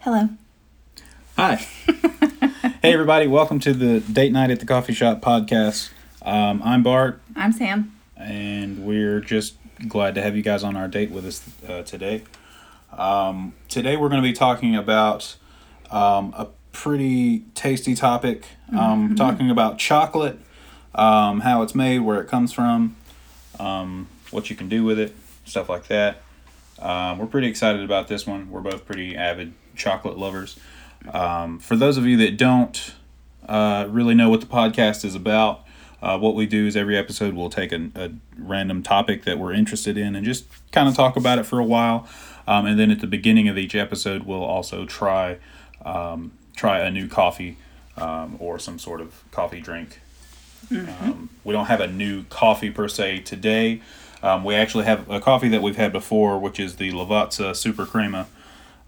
Hello. Hi. hey, everybody. Welcome to the Date Night at the Coffee Shop podcast. Um, I'm Bart, I'm Sam. and we're just glad to have you guys on our date with us uh, today. Um, today, we're going to be talking about um, a pretty tasty topic, um, talking about chocolate, um, how it's made, where it comes from, um, what you can do with it, stuff like that. Um, we're pretty excited about this one. We're both pretty avid chocolate lovers. Um, for those of you that don't uh, really know what the podcast is about, uh, what we do is every episode we'll take a, a random topic that we're interested in and just kind of talk about it for a while. Um, and then at the beginning of each episode, we'll also try um, try a new coffee um, or some sort of coffee drink. Um, we don't have a new coffee per se today. Um, we actually have a coffee that we've had before, which is the Lavazza Super Crema.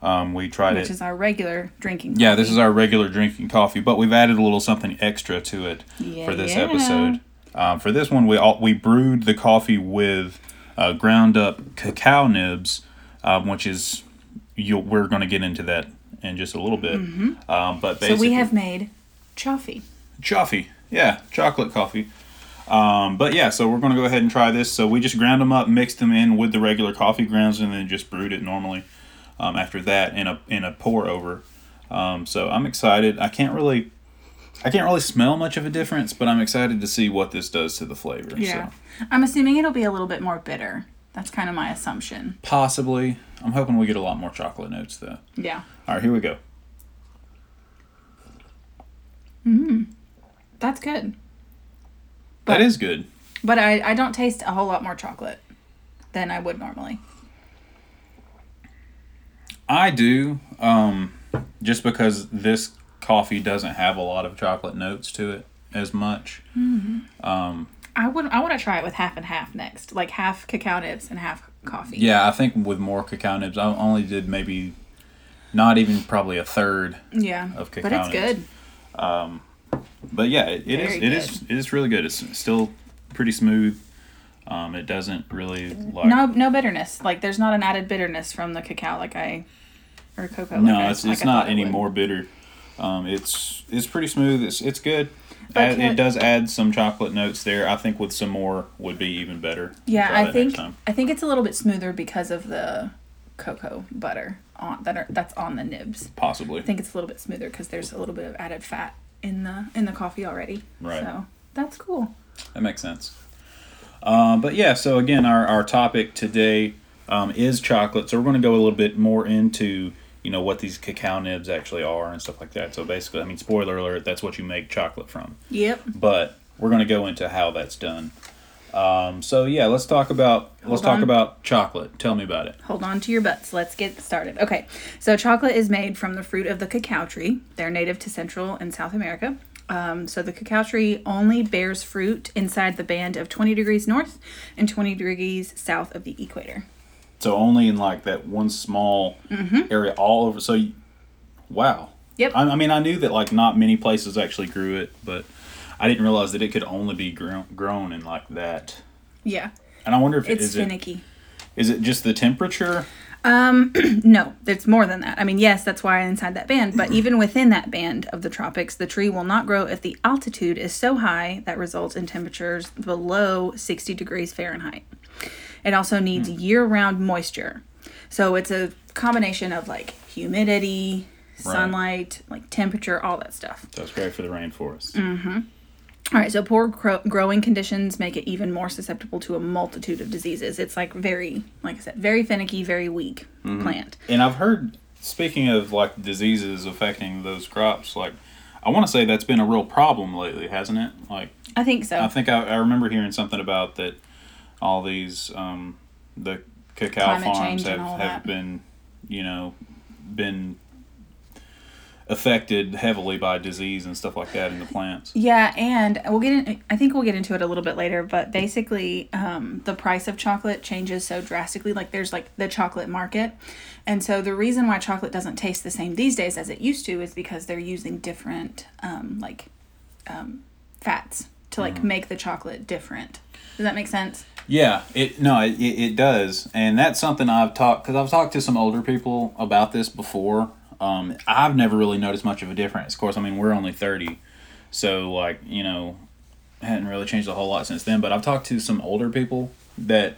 Um, we tried it Which is our regular drinking. Yeah, this is our regular drinking coffee, but we've added a little something extra to it Yeah, for this yeah. episode. Um, for this one, we all, we brewed the coffee with uh, ground up cacao nibs, um, which is you we're going to get into that in just a little bit. Um, but basically, Mm-hmm. So we have made choffee. Choffee. Yeah, chocolate coffee. Um, but yeah, so we're going to go ahead and try this. So we just ground them up, mixed them in with the regular coffee grounds, and then just brewed it normally. Um, after that, in a in a pour over. Um, so I'm excited. I can't really, I can't really smell much of a difference, but I'm excited to see what this does to the flavor. Yeah. So I'm assuming it'll be a little bit more bitter. That's kind of my assumption. possibly, I'm hoping we get a lot more chocolate notes though. Yeah. All right, here we go. Hmm. That's good. that is good. But I, I don't taste a whole lot more chocolate than I would normally. I do, um, just because this coffee doesn't have a lot of chocolate notes to it as much. I would I want to try it with half and half next. Like half cacao nibs and half coffee. Yeah, I think with more cacao nibs, I only did maybe not even probably a third. Yeah. Of cacao. but it's nibs. good. But yeah, it, it is Very it is it is really good. It's still pretty smooth. Um, it doesn't really like No no bitterness. Like there's not an added bitterness from the cacao like I or cocoa. no, like I- it's like it's not thought it any would. more bitter. Um, it's it's pretty smooth. It's it's good. Add- it does add some chocolate notes there. I think with some more would be even better. Yeah, I think. I think it's a little bit smoother because of the cocoa butter on that are that's on the nibs. possibly. I think it's a little bit smoother because there's a little bit of added fat in the in the coffee already. Right. So that's cool. That makes sense. Um, but yeah, so again, our, our topic today um, is chocolate. So we're going to go a little bit more into you know what these cacao nibs actually are and stuff like that. So basically, I mean, spoiler alert, that's what you make chocolate from. Yep. But we're going to go into how that's done. Um, so yeah, let's talk about let's Hold talk about chocolate. Tell me about it. Hold on to your butts. Let's get started. Okay. So chocolate is made from the fruit of the cacao tree. They're native to Central and South America. Um, so the cacao tree only bears fruit inside the band of 20 degrees north and 20 degrees south of the equator. So only in like that one small area all over. So, you- wow. Yep. I, I mean, I knew that like not many places actually grew it, but I didn't realize that it could only be grown, grown in like that. Yeah. And I wonder if it It's finicky. is it just the temperature? Um, no, it's more than that. I mean, yes, that's why inside that band, but even within that band of the tropics, the tree will not grow if the altitude is so high that results in temperatures below 60 degrees Fahrenheit. It also needs year round moisture. So it's a combination of like humidity, sunlight, like temperature, all that stuff. So it's great for the rainforest. Mm. All right, so poor gro- growing conditions make it even more susceptible to a multitude of diseases. It's like very, like I said, very finicky, very weak plant. And I've heard, speaking of like diseases affecting those crops, like I want to say that's been a real problem lately, hasn't it? Like I think so. I think I, I remember hearing something about that. All these um, the cacao Climate farms have, have that. been, you know, been affected heavily by disease and stuff like that in the plants. Yeah, and we'll get in. I think we'll get into it a little bit later, but basically, um, the price of chocolate changes so drastically. Like there's like the chocolate market, and so the reason why chocolate doesn't taste the same these days as it used to is because they're using different um, like um, fats to like make the chocolate different. Does that make sense? Yeah, it no, it, it does, and that's something I've talked because I've talked to some older people about this before. Um, I've never really noticed much of a difference. Of course, I mean we're only thirty, so like you know, hadn't really changed a whole lot since then. But I've talked to some older people that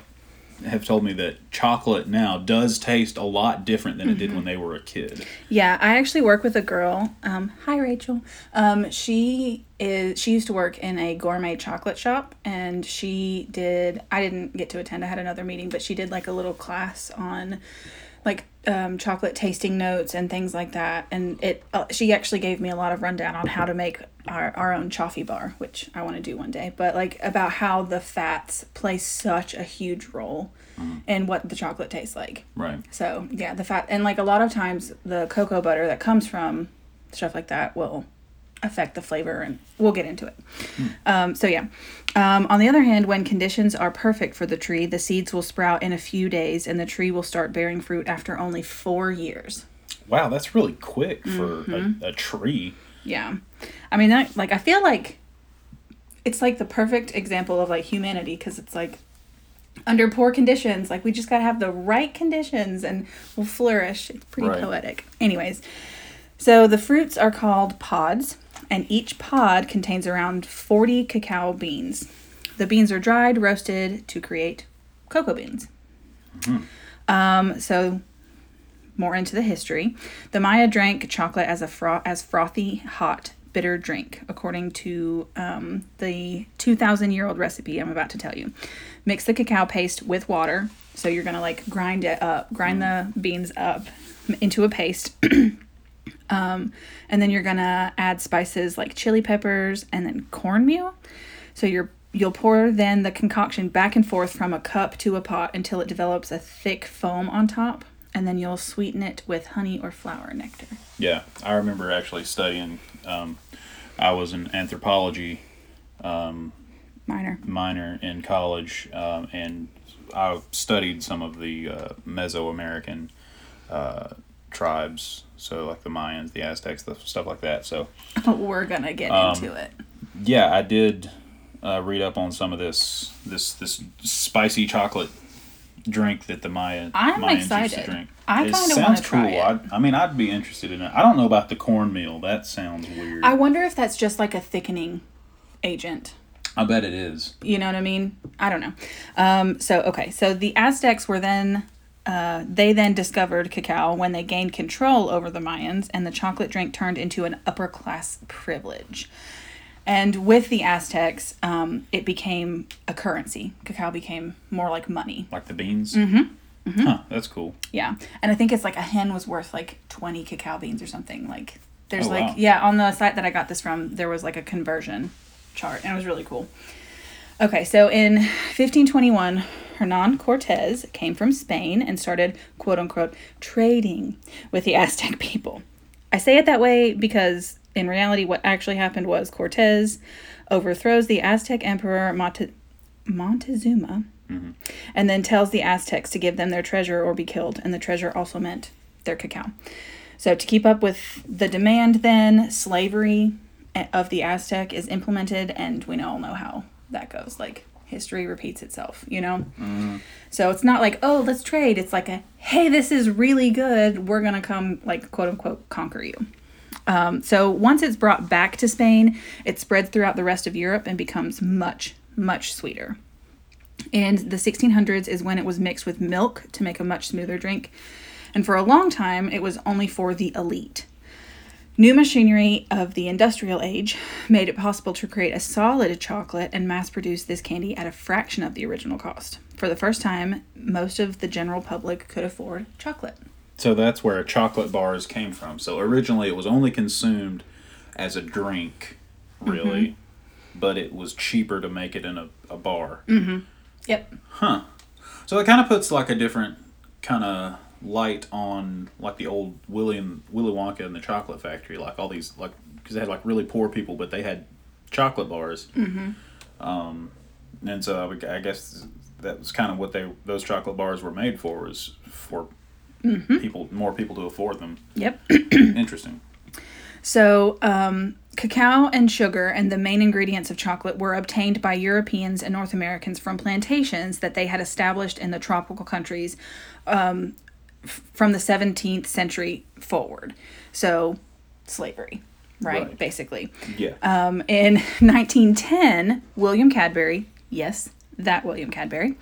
have told me that chocolate now does taste a lot different than it did when they were a kid. Yeah, I actually work with a girl. Um, hi, Rachel. Um, she is. She used to work in a gourmet chocolate shop, and she did. I didn't get to attend. I had another meeting, but she did like a little class on like um, chocolate tasting notes and things like that. And it. Uh, she actually gave me a lot of rundown on how to make our, our own choffee bar, which I want to do one day. But like about how the fats play such a huge role in what the chocolate tastes like. Right. So yeah, the fat and like a lot of times the cocoa butter that comes from stuff like that will affect the flavor, and we'll get into it. Um, so yeah. Um, on the other hand, when conditions are perfect for the tree, the seeds will sprout in a few days, and the tree will start bearing fruit after only four years. Wow, that's really quick for a, a tree. Yeah, I mean that like I feel like it's like the perfect example of like humanity because it's like under poor conditions like we just got to have the right conditions and we'll flourish it's pretty Right. poetic anyways so the fruits are called pods and each pod contains around 40 cacao beans the beans are dried roasted to create cocoa beans um, so more into the history. The Maya drank chocolate as a fro- as frothy, hot, bitter drink, according to um, the 2,000 year old recipe I'm about to tell you. Mix the cacao paste with water. So you're gonna like grind it up, grind the beans up into a paste. um, and then you're gonna add spices like chili peppers and then cornmeal. So you're you'll pour then the concoction back and forth from a cup to a pot until it develops a thick foam on top, and then you'll sweeten it with honey or flower nectar. Yeah, I remember actually studying. Um, I was an anthropology Minor. minor in college, um, and I studied some of the uh, Mesoamerican uh, tribes, so like the Mayans, the Aztecs, the stuff like that. So We're gonna get Um, into it. yeah, I did uh, read up on some of this this this spicy chocolate drink that the Maya I'm Mayans used to drink. I kinda sounds wanna try cool. it. I, I mean, I'd be interested in it. I don't know about the cornmeal. That sounds weird. I I, wonder if that's just like a thickening agent. I bet it is. You know what I mean? I don't know. Um, so okay, so the Aztecs were then uh, they then discovered cacao when they gained control over the Mayans, and the chocolate drink turned into an upper class privilege. And with the Aztecs, um, it became a currency. Cacao became more like money. Like the beans. Mm-hmm. Huh. That's cool. Yeah, and I think it's like a hen was worth like twenty cacao beans or something. Like there's Oh, like wow. yeah on the site that I got this from, there was like a conversion chart, and it was really cool. Okay, so in 1521, Hernan Cortez came from Spain and started quote unquote trading with the Aztec people. I say it that way because in reality, what actually happened was Cortez overthrows the Aztec emperor Monte- Montezuma and then tells the Aztecs to give them their treasure or be killed, and the treasure also meant their cacao. So, to keep up with the demand, then slavery eh, of the Aztec is implemented, and we all know how that goes. Like, history repeats itself, you know? So, it's not like, oh, let's trade. It's like a, hey, this is really good. We're going to come, like, quote unquote, conquer you. Um, so, once it's brought back to Spain, it spreads throughout the rest of Europe and becomes much, much sweeter. And the 1600s is when it was mixed with milk to make a much smoother drink. And for a long time, it was only for the elite. New machinery of the industrial age made it possible to create a solid chocolate and mass produce this candy at a fraction of the original cost. For the first time, most of the general public could afford chocolate. So that's where chocolate bars came from. So originally it was only consumed as a drink, really, Mm-hmm. but it was cheaper to make it in a, a bar. Yep. Huh. So it kind of puts like a different kind of light on like the old William Willy Wonka and the Chocolate Factory, like all these like because they had like really poor people, but they had chocolate bars. Mm-hmm. Um, and so I, I guess that was kind of what they those chocolate bars were made for was for people more people to afford them. Yep. Interesting. So, um, cacao and sugar and the main ingredients of chocolate were obtained by Europeans and North Americans from plantations that they had established in the tropical countries um, f- from the 17th century forward. So, slavery, right? Right. Basically. Yeah. Um, in 1910, William Cadbury, yes, that William Cadbury,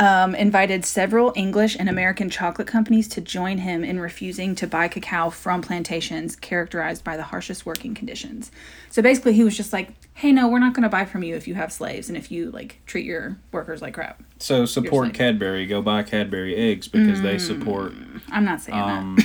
um, invited several English and American chocolate companies to join him in refusing to buy cacao from plantations characterized by the harshest working conditions. So basically, he was just like, "Hey, no, we're not going to buy from you if you have slaves and if you like treat your workers like crap." so support. Cadbury. Go buy Cadbury eggs because they support I'm not saying um,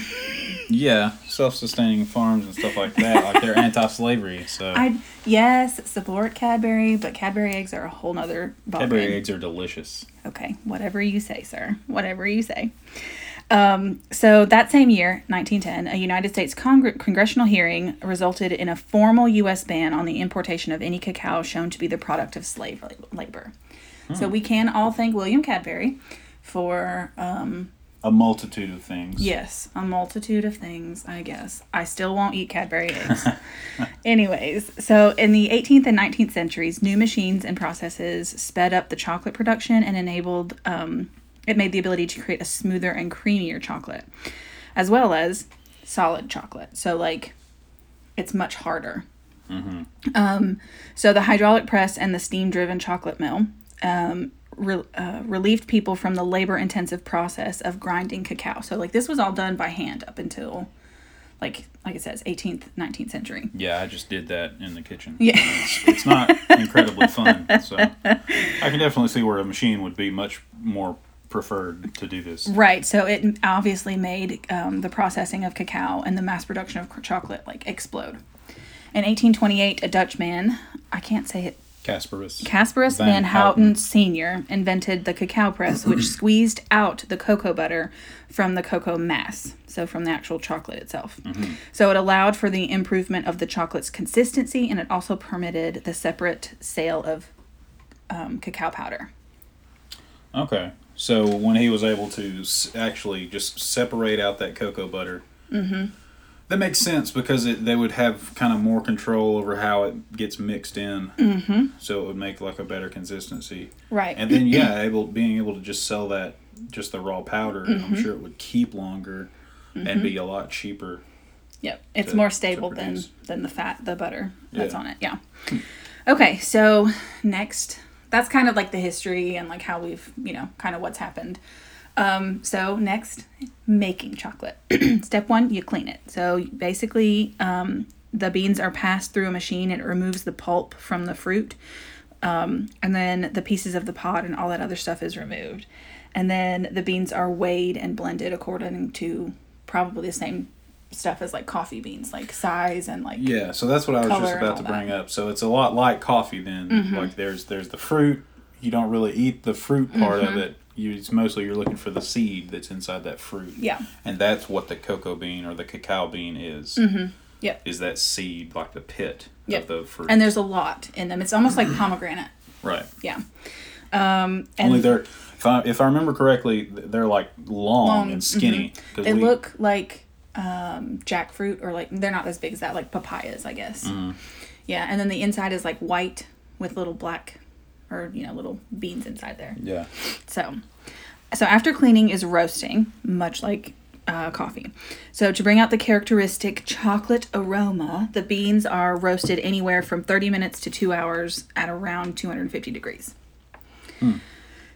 yeah, self-sustaining farms and stuff like that. Like they're anti-slavery. So. I yes support Cadbury, but Cadbury eggs are a whole nother ballgame. Cadbury eggs are delicious. Okay, whatever you say, sir. Whatever you say. Um, so that same year, 1910, a United States Congre- congressional hearing resulted in a formal U.S. ban on the importation of any cacao shown to be the product of slave lab- labor. So we can all thank William Cadbury for um, A multitude of things. Yes, a multitude of things, I guess. I still won't eat Cadbury eggs. Anyways, so in the 18th and 19th centuries, new machines and processes sped up the chocolate production and enabled um, it made the ability to create a smoother and creamier chocolate, as well as solid chocolate. So like, it's much harder. Um, so the hydraulic press and the steam-driven chocolate mill um, re- uh, relieved people from the labor-intensive process of grinding cacao. So like this was all done by hand up until, like like it says, 18th, 19th century. Yeah, I just did that in the kitchen. Yeah. It's, it's not incredibly fun. So I can definitely see where a machine would be much more preferred to do this. Right. So it obviously made um, the processing of cacao and the mass production of chocolate like explode. In 1828, a Dutch man, I can't say it, Casperus. Casparus Van van, Houten. Houten Sr. invented the cacao press, which squeezed out the cocoa butter from the cocoa mass, so from the actual chocolate itself. So it allowed for the improvement of the chocolate's consistency, and it also permitted the separate sale of um, cacao powder. Okay. So when he was able to s- actually just separate out that cocoa butter, mm-hmm. That makes sense because it, they would have kind of more control over how it gets mixed in. Mm-hmm. So it would make like a better consistency. Right. And then yeah, able being able to just sell that just the raw powder, Mm-hmm. I'm sure it would keep longer and be a lot cheaper. Yep, it's to- more stable than than the fat, the butter that's Yeah. on it. Yeah. Okay, so next, that's kind of like the history and like how we've you know kind of what's happened. Um, so next, making chocolate. Step one, you clean it. So basically, um, the beans are passed through a machine. It removes the pulp from the fruit, um, and then the pieces of the pod and all that other stuff is removed. And then the beans are weighed and blended according to probably the same stuff as like coffee beans, like size and like Yeah, so that's what I was just about to that. Mm-hmm. bring up. So it's a lot like coffee then. Like there's there's the fruit. You don't really eat the fruit part Mm-hmm. of it. You it's mostly you're looking for the seed that's inside that fruit. yeah, And that's what the cocoa bean or the cacao bean is. Yep. Is that seed like the pit Mm-hmm. Yep. of the fruit. and there's a lot in them. It's almost like pomegranate. right. Yeah. Um, and Only they're if I if I remember correctly, they're like long, Long, and skinny. 'Cause they we- look like um, jackfruit or like they're not as big as that, like papayas, I guess. Mm-hmm. Yeah, and then the inside is like white with little black or you know little beans inside there. Yeah. So, so after cleaning is roasting, much like uh, coffee. So to bring out the characteristic chocolate aroma, the beans are roasted anywhere from 30 minutes to two hours at around 250 degrees.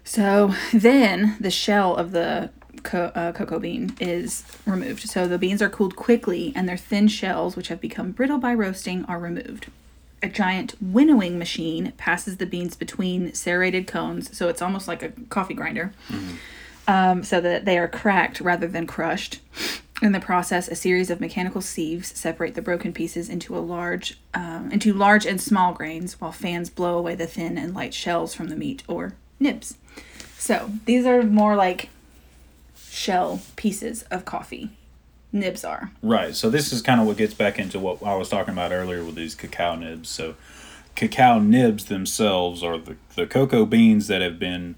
So then the shell of the co- uh, cocoa bean is removed. So the beans are cooled quickly, and their thin shells, which have become brittle by roasting, are removed. A giant winnowing machine passes the beans between serrated cones, so it's almost like a coffee grinder, um, so that they are cracked rather than crushed. In the process, a series of mechanical sieves separate the broken pieces into a large, um, into large and small grains, while fans blow away the thin and light shells from the meat or nibs. So these are more like shell pieces of coffee. Nibs are. Right. So this is kind of what gets back into what I was talking about earlier with these cacao nibs. So cacao nibs themselves are the, the cocoa beans that have been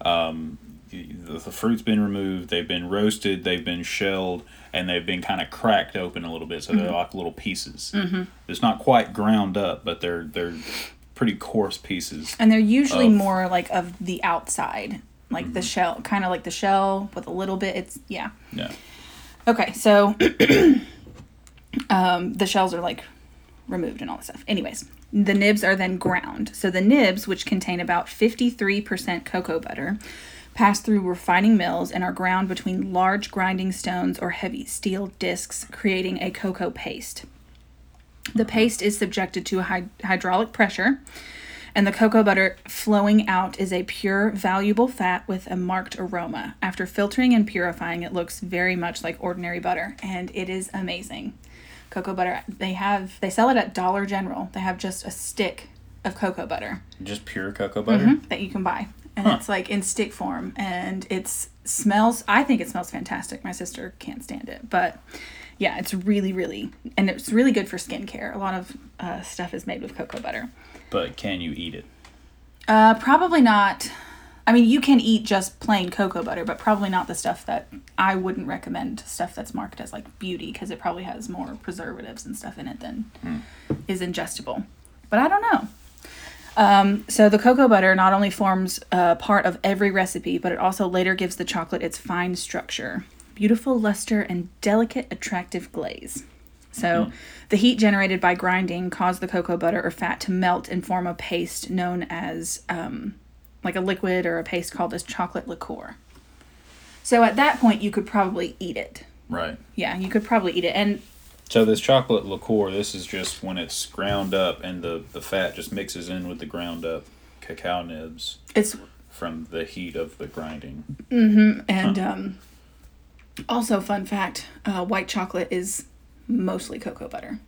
um, the, the fruit's been removed, they've been roasted, they've been shelled, and they've been kind of cracked open a little bit. So they're like little pieces. Mm-hmm. It's not quite ground up, but they're they're pretty coarse pieces. And they're usually Of- more like of the outside like the shell, kind of like the shell with a little bit. It's yeah. Yeah. Okay, so um, the shells are like removed and all that stuff. Anyways, the nibs are then ground. So the nibs, which contain about 53% cocoa butter, pass through refining mills and are ground between large grinding stones or heavy steel discs, creating a cocoa paste. The paste is subjected to a hy- hydraulic pressure, and the cocoa butter flowing out is a pure, valuable fat with a marked aroma. After filtering and purifying, it looks very much like ordinary butter, and it is amazing. Cocoa butter, they have, they sell it at Dollar General. They have just a stick of cocoa butter Just pure cocoa butter. that you can buy. And Huh. it's like in stick form, and it's smells. I think it smells fantastic. My sister can't stand it, but yeah, it's really, really, and it's really good for skincare. A lot of uh, stuff is made with cocoa butter. But can you eat it? Uh, probably not. I mean, you can eat just plain cocoa butter, but probably not the stuff that I wouldn't recommend. Stuff that's marked as like beauty because it probably has more preservatives and stuff in it than is ingestible. But I don't know. Um, so the cocoa butter not only forms a part of every recipe, but it also later gives the chocolate its fine structure, beautiful luster, and delicate, attractive glaze. So the heat generated by grinding caused the cocoa butter or fat to melt and form a paste known as um, like a liquid or a paste called as chocolate liqueur. So at that point, you could probably eat it. Right. Yeah, you could probably eat it. And So this chocolate liqueur, this is just when it's ground up and the, the fat just mixes in with the ground up cacao nibs it's from the heat of the grinding. Mhm. And um, also, fun fact: uh, white chocolate is mostly cocoa butter.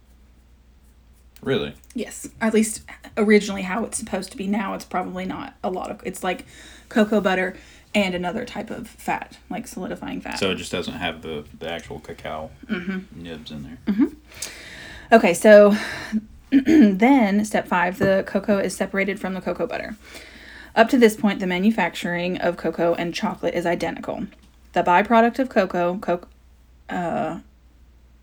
Really? Yes, at least originally how it's supposed to be. Now it's probably not a lot of. It's like cocoa butter and another type of fat, like solidifying fat. So it just doesn't have the, the actual cacao Mm-hmm. nibs in there. Okay, so then step five: the cocoa is separated from the cocoa butter. Up to this point, the manufacturing of cocoa and chocolate is identical. The byproduct of cocoa, co- uh,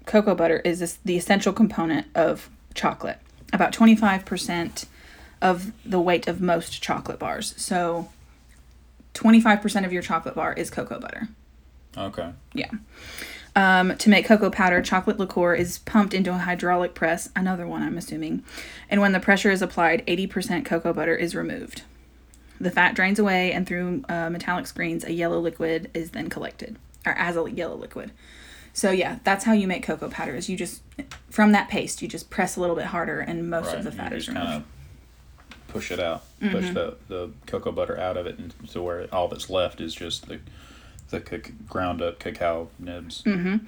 cocoa butter, is this, the essential component of chocolate. About 25% of the weight of most chocolate bars. So 25% of your chocolate bar is cocoa butter. Okay. Yeah. Um, to make cocoa powder, chocolate liqueur is pumped into a hydraulic press, another one I'm assuming, and when the pressure is applied, 80% cocoa butter is removed. The fat drains away, and through uh, metallic screens, a yellow liquid is then collected, or as a yellow liquid. So yeah, that's how you make cocoa powder. Is you just from that paste, you just press a little bit harder, and most Right. of the fat is removed. kind of push it out, push the, the cocoa butter out of it, and to where all that's left is just the the ca- ground up cacao nibs. Mm.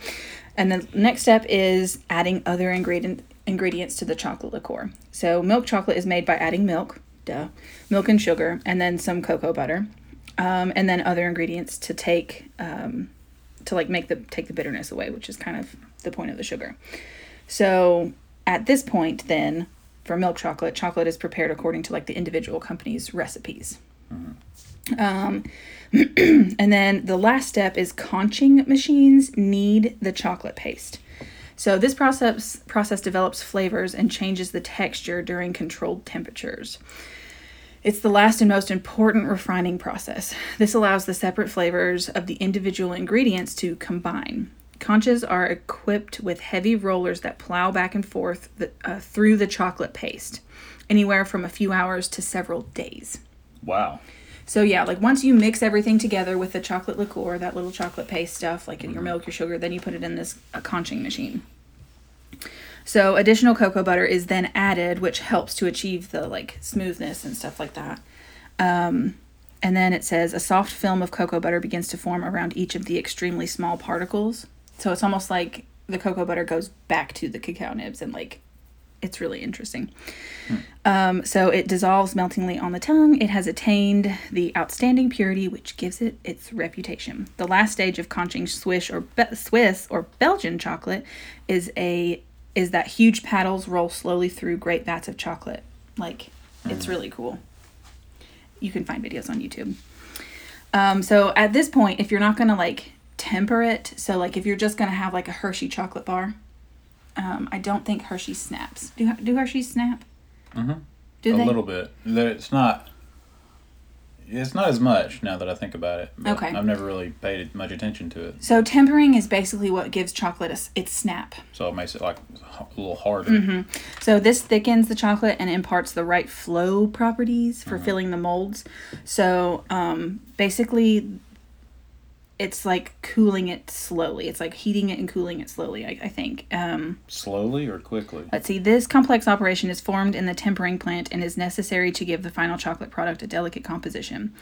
And the next step is adding other ingredient ingredients to the chocolate liqueur. So milk chocolate is made by adding milk, duh, milk and sugar, and then some cocoa butter, um, and then other ingredients to take um, to like make the take the bitterness away, which is kind of the point of the sugar. So at this point, then for milk chocolate, chocolate is prepared according to like the individual company's recipes. Um, and then the last step is conching machines knead the chocolate paste. So this process process develops flavors and changes the texture during controlled temperatures. It's the last and most important refining process. This allows the separate flavors of the individual ingredients to combine. Conches are equipped with heavy rollers that plow back and forth the, uh, through the chocolate paste, anywhere from a few hours to several days. Wow. So yeah, like once you mix everything together with the chocolate liqueur, that little chocolate paste stuff, like your milk, your sugar, then you put it in this uh, conching machine. So additional cocoa butter is then added, which helps to achieve the like smoothness and stuff like that. Um, and then it says a soft film of cocoa butter begins to form around each of the extremely small particles. So it's almost like the cocoa butter goes back to the cacao nibs and like it's really interesting. Um, so it dissolves meltingly on the tongue. It has attained the outstanding purity which gives it its reputation. The last stage of conching Swiss or Be- Swiss or Belgian chocolate is a is that huge paddles roll slowly through great vats of chocolate. Like it's really cool. You can find videos on YouTube. Um, so at this point, if you're not gonna like temper it, so like if you're just gonna have like a Hershey chocolate bar, um, I don't think Hershey snaps. Do do Hershey snap? Mhm. Do a they? little bit. It's not. It's not as much now that I think about it. Okay. I've never really paid much attention to it, So tempering is basically what gives chocolate a its snap. so it makes it like a little harder. Mm-hmm. So this thickens the chocolate and imparts the right flow properties for filling the molds. So um, basically, it's like cooling it slowly. It's like heating it and cooling it slowly. I, I think. Um, Slowly or quickly. let's see. This complex operation is formed in the tempering plant and is necessary to give the final chocolate product a delicate composition.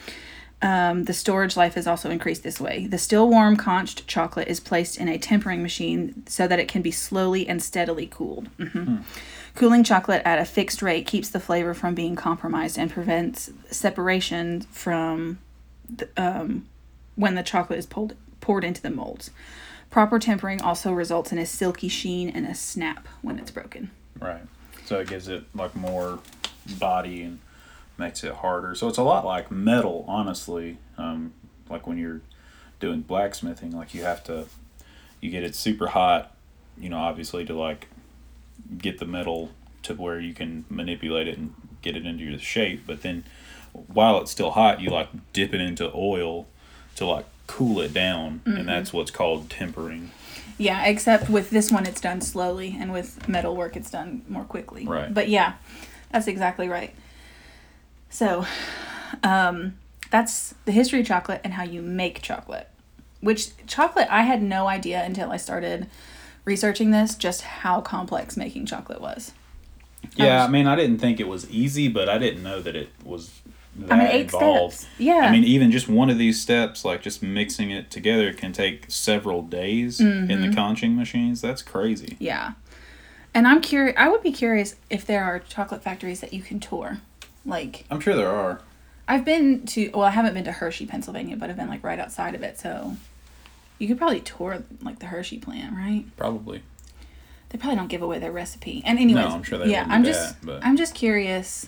Um, the storage life is also increased this way. The still warm conched chocolate is placed in a tempering machine so that it can be slowly and steadily cooled. Mhm. Cooling chocolate at a fixed rate keeps the flavor from being compromised and prevents separation from the, um, when the chocolate is pulled, poured into the molds. Proper tempering also results in a silky sheen and a snap when it's broken. Right. So it gives it like more body and makes it harder. So it's a lot like metal, honestly. Um, like when you're doing blacksmithing, like you have to, you get it super hot, you know, obviously to like get the metal to where you can manipulate it and get it into your shape. But then while it's still hot, you like dip it into oil to like cool it down, and that's what's called tempering. Yeah, except with this one, it's done slowly, and with metal work, it's done more quickly. Right. But yeah, that's exactly right. So, um, that's the history of chocolate and how you make chocolate. Which chocolate, I had no idea until I started researching this just how complex making chocolate was. Yeah, was- I mean, I didn't think it was easy, but I didn't know that it was that I mean, eight steps. Yeah. I mean, even just one of these steps, like just mixing it together, can take several days in Mm-hmm. the conching machines. That's crazy. yeah. And I'm curious. I would be curious if there are chocolate factories that you can tour. Like, I'm sure there are. I've been to well, I haven't been to Hershey, Pennsylvania, but I've been like right outside of it, so you could probably tour like the Hershey plant, right? Probably. They probably don't give away their recipe. And anyways, I'm sure they yeah, I'm just that, I'm just curious.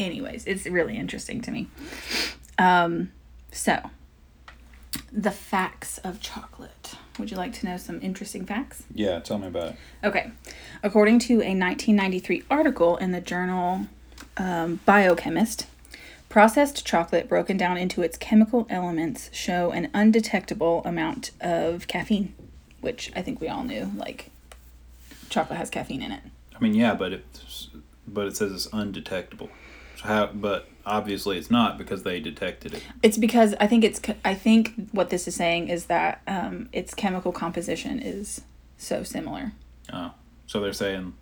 Anyways, it's really interesting to me. Um, so the facts of chocolate. Would you like to know some interesting facts? Yeah, tell me about it. Okay. According to a 1993 article in the journal um, Biochemist, processed chocolate broken down into its chemical elements show an undetectable amount of caffeine, which I think we all knew. Like, chocolate has caffeine in it. I mean, yeah, but it's but it says it's undetectable. How? But obviously, it's not because they detected it. It's because I think it's. I think what this is saying is that um, its chemical composition is so similar. Oh, so they're saying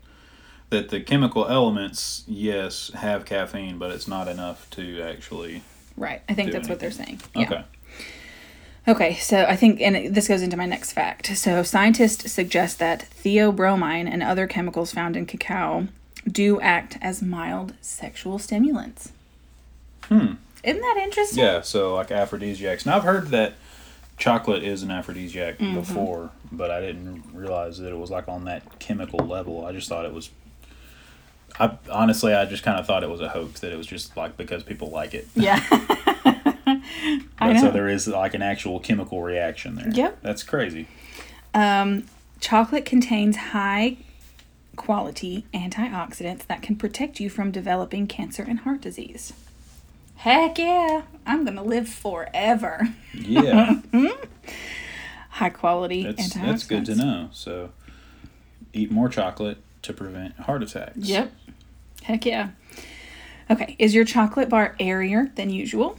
that the chemical elements, yes, have caffeine, but it's not enough to actually. Right. I think that's what they're saying. Yeah. Okay. Okay, so I think, and this goes into my next fact. So, scientists suggest that theobromine and other chemicals found in cacao do act as mild sexual stimulants. Hmm. Isn't that interesting? Yeah, so like aphrodisiacs. Now I've heard that chocolate is an aphrodisiac Mm-hmm. before, but I didn't realize that it was like on that chemical level. I just thought it was. I honestly, I just kind of thought it was a hoax that it was just like because people like it. Yeah. I But so there is like an actual chemical reaction there. Yep. That's crazy. Um, chocolate contains high quality antioxidants that can protect you from developing cancer and heart disease. Heck yeah, I'm gonna live forever. Yeah, High quality that's antioxidants. that's good to know. So, eat more chocolate to prevent heart attacks. Yep. Heck yeah. Okay, is your chocolate bar airier than usual?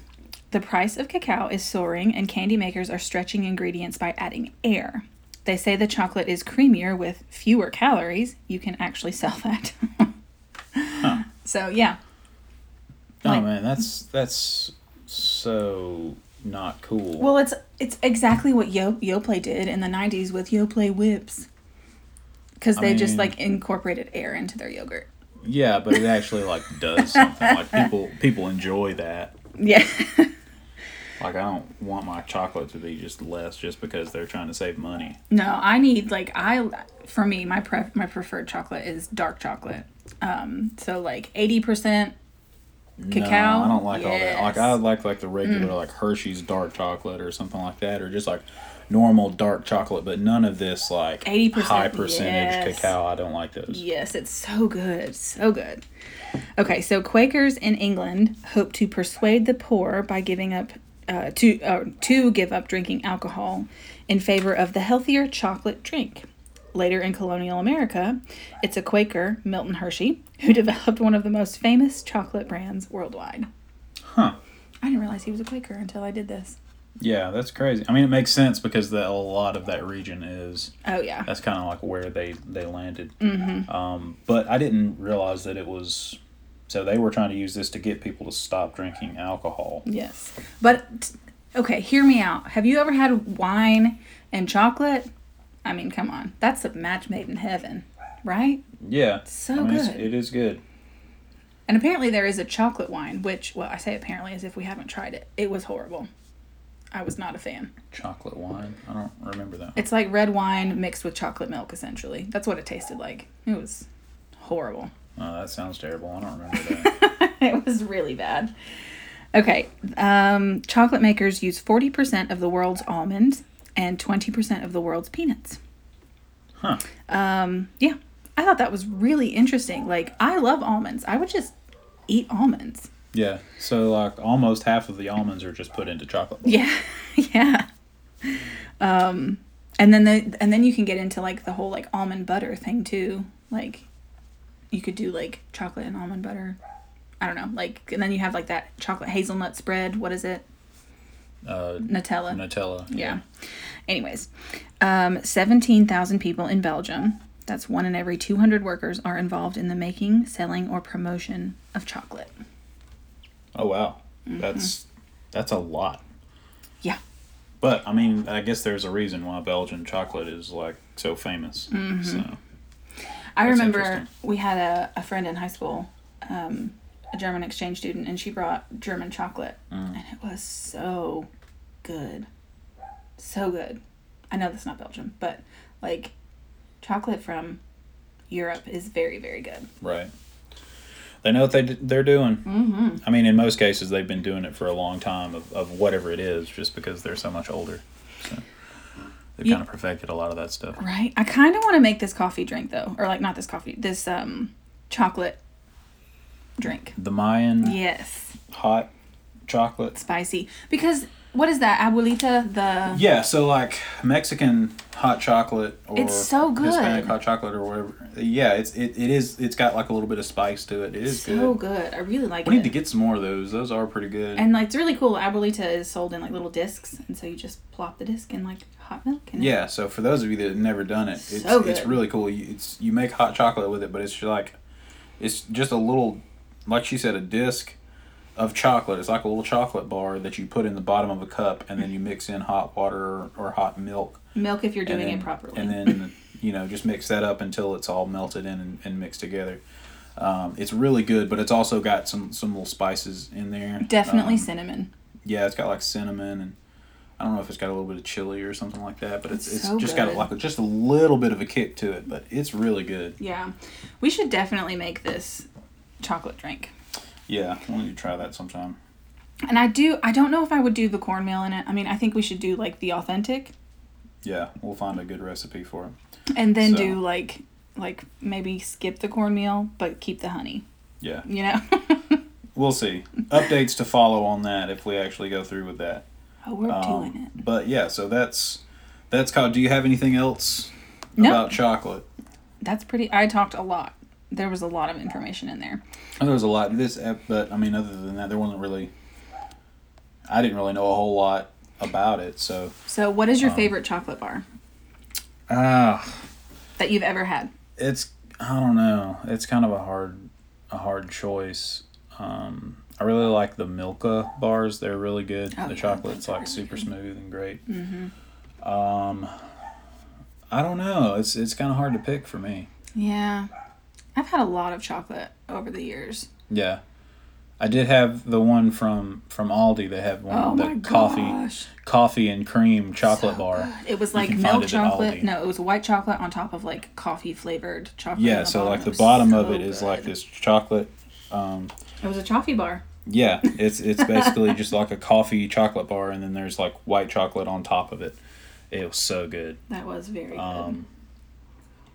The price of cacao is soaring, and candy makers are stretching ingredients by adding air. They say the chocolate is creamier with fewer calories. You can actually sell that. So, yeah. Oh Like- man, that's that's so not cool. Well, it's it's exactly what Yo Yoplait did in the 90s with Yoplait whips. Because they just like incorporated air into their yogurt. Yeah, but it actually like does something. like people people enjoy that. Yeah. Like I don't want my chocolate to be just less just because they're trying to save money. No, I need like I for me my pref my preferred chocolate is dark chocolate. Um, so like eighty percent Cacao? No, I don't like all that. Like I like like the regular like Hershey's dark chocolate or something like that, or just like normal dark chocolate, but none of this like 80%, high percentage yes. cacao. I don't like those. Yes, it's so good. So good. Okay, so Quakers in England hope to persuade the poor by giving up uh, to uh, to give up drinking alcohol in favor of the healthier chocolate drink. Later in colonial America, it's a Quaker, Milton Hershey, who developed one of the most famous chocolate brands worldwide. Huh. I didn't realize he was a Quaker until I did this. Yeah, that's crazy. I mean, it makes sense because the, a lot of that region is Oh yeah. that's kind of like where they they landed. Mm-hmm. Um, but I didn't realize that it was. So they were trying to use this to get people to stop drinking alcohol. Yes. But okay, hear me out. Have you ever had wine and chocolate? I mean, come on. That's a match made in heaven, right? Yeah, So I mean, it's- good. it is good. And apparently there is a chocolate wine, which, well, I say apparently as if we haven't tried it. It was horrible. I was not a fan. Chocolate wine. I don't remember that. It's like red wine mixed with chocolate milk, essentially. That's what it tasted like. It was horrible. Oh, that sounds terrible. I don't remember that. it was really bad. Okay, um, chocolate makers use 40% of the world's almonds and 20% of the world's peanuts. huh. Um, yeah, I thought that was really interesting. Like, I love almonds. I would just eat almonds. Yeah. So like almost half of the almonds are just put into chocolate. Yeah, yeah. Um, and then the and then you can get into like the whole like almond butter thing too. Like, you could do like chocolate and almond butter. I don't know, like, and then you have like that chocolate hazelnut spread. What is it? Uh, Nutella. Nutella. Yeah. Anyways, um, 17,000 people in Belgium, that's one in every 200 workers, are involved in the making, selling, or promotion of chocolate. Oh wow. Mm-hmm. That's that's a lot. Yeah. But I mean, I guess there's a reason why Belgian chocolate is like so famous. Mm-hmm. So I That's remember we had a, a friend in high school, um, a German exchange student, and she brought German chocolate, Mm. and it was so good. So good. I know that's not Belgium, but like chocolate from Europe is very, very good. right. They know what they d- they're doing. Mm-hmm. I mean, in most cases, they've been doing it for a long time of, of whatever it is, just because they're so much older. So they've kind of perfected a lot of that stuff. Right. I kind of want to make this coffee drink though, or like not this coffee, this um chocolate drink. The Mayan Yes, hot chocolate. spicy. Because what is that, abuelita? The Yeah, so like Mexican hot chocolate or It's so good. Hispanic hot chocolate or whatever. Yeah, it's it, it is it's got like a little bit of spice to it. It is so good. good. I really like We it. We need to get some more of those. Those are pretty good. and like it's really cool. Abuelita is sold in like little discs, and so you just plop the disc in like hot milk. And yeah, so for those of you that have never done it, it's So it's really cool. You, it's you make hot chocolate with it, but it's just like it's just a little like she said a disc of chocolate. It's like a little chocolate bar that you put in the bottom of a cup and then you mix in hot water or, hot milk. milk if you're doing then, it properly. And then you know just mix that up until it's all melted in and, and mixed together. Um, it's really good, but it's also got some some little spices in there. Definitely Um, cinnamon. yeah, it's got like cinnamon and I don't know if it's got a little bit of chili or something like that, but it's It's it's so just got good. like just a little bit of a kick to it, but it's really good. Yeah, we should definitely make this chocolate drink. Yeah, I want you to try that sometime. And I do. I don't know if I would do the cornmeal in it. I mean, I think we should do like the authentic, Yeah, we'll find a good recipe for it. and then So- do like like maybe skip the cornmeal but keep the honey. Yeah, You know. we'll see. Updates to follow on that if we actually go through with that. oh, we're Um, doing it. But yeah, so that's that's called. Do you have anything else No. about chocolate? That's pretty. I talked a lot. There was a lot of information in there. Oh, There was a lot. This, ep- but I mean, other than that, there wasn't really. I didn't really know a whole lot about it, so. So, what is your Um, favorite chocolate bar Ah, that you've ever had? it's I don't know. It's kind of a hard a hard choice. Um, I really like the Milka bars. They're really good. Oh, the yeah, chocolate's like really super good. smooth and great. Mm-hmm. Um, I don't know. It's it's kind of hard to pick for me. Yeah, I've had a lot of chocolate over the years. Yeah. I did have the one from from Aldi. They have one Oh the coffee gosh! coffee and cream chocolate So bar. It was like milk chocolate. No, it was white chocolate on top of like coffee flavored chocolate. Yeah, so like the bottom of so it is like this chocolate. Um, It was a toffee bar. yeah, it's it's basically just like a coffee chocolate bar, and then there's like white chocolate on top of it, It was so good. That was very good. Um,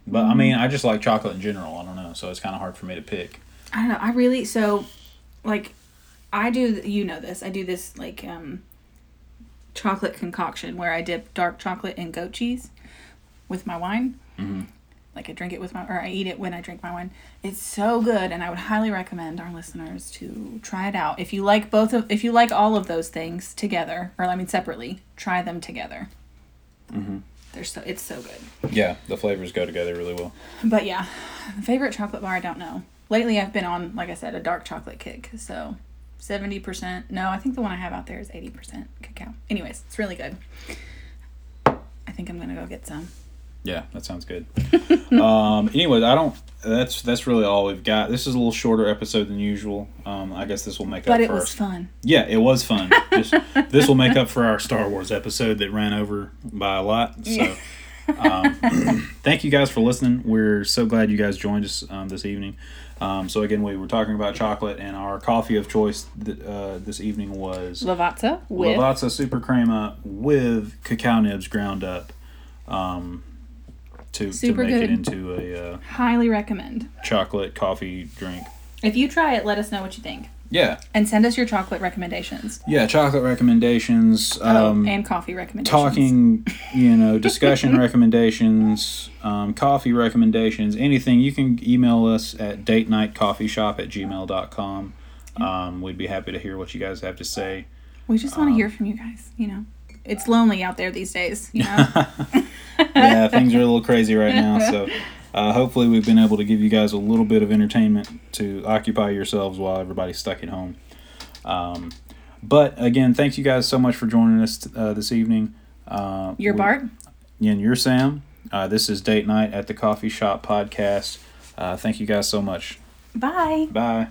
but I mean, I just like chocolate in general. I don't know, so it's kind of hard for me to pick. I don't know. I really so like I do you know this. I do this like um chocolate concoction where I dip dark chocolate in goat cheese with my wine. Mm-hmm. Like I drink it with my or I eat it when I drink my wine. It's so good and I would highly recommend our listeners to try it out. If you like both of if you like all of those things together or I mean separately, try them together. Mm-hmm. They're so it's so good. Yeah, the flavors go together really well. But yeah, favorite chocolate bar, I don't know. Lately, I've been on, like I said, a dark chocolate kick. So 70%. No, I think the one I have out there is 80% cacao. Anyways, it's really good. I think I'm going to go get some. Yeah, that sounds good. um, anyways, I don't. That's that's really all we've got. This is a little shorter episode than usual. Um, I guess this will make up But it for was our, fun. Yeah, it was fun. this, this will make up for our Star Wars episode that ran over by a lot. So, um, thank you guys for listening. We're so glad you guys joined us um, this evening. Um, so again, we were talking about chocolate, and our coffee of choice th- uh, this evening was Lavazza with Lavazza Super Crema with cacao nibs ground up. Um, to, Super to make good. it into a uh, highly recommend. chocolate coffee drink. If you try it, let us know what you think. Yeah, And send us your chocolate recommendations. yeah, chocolate recommendations. Um, oh, and coffee recommendations. talking, you know, discussion recommendations, um, coffee recommendations, anything, you can email us at date night coffee shop at gmail.com. Um, we'd be happy to hear what you guys have to say. We just Um, want to hear from you guys, you know. It's lonely out there these days, you know. yeah, things are a little crazy right now. So uh, hopefully, we've been able to give you guys a little bit of entertainment to occupy yourselves while everybody's stuck at home. Um, but again, thank you guys so much for joining us uh, this evening. Uh, Your we- Bart? And you're Sam. Uh, this is Date Night at the Coffee Shop podcast. Uh, thank you guys so much. Bye. Bye.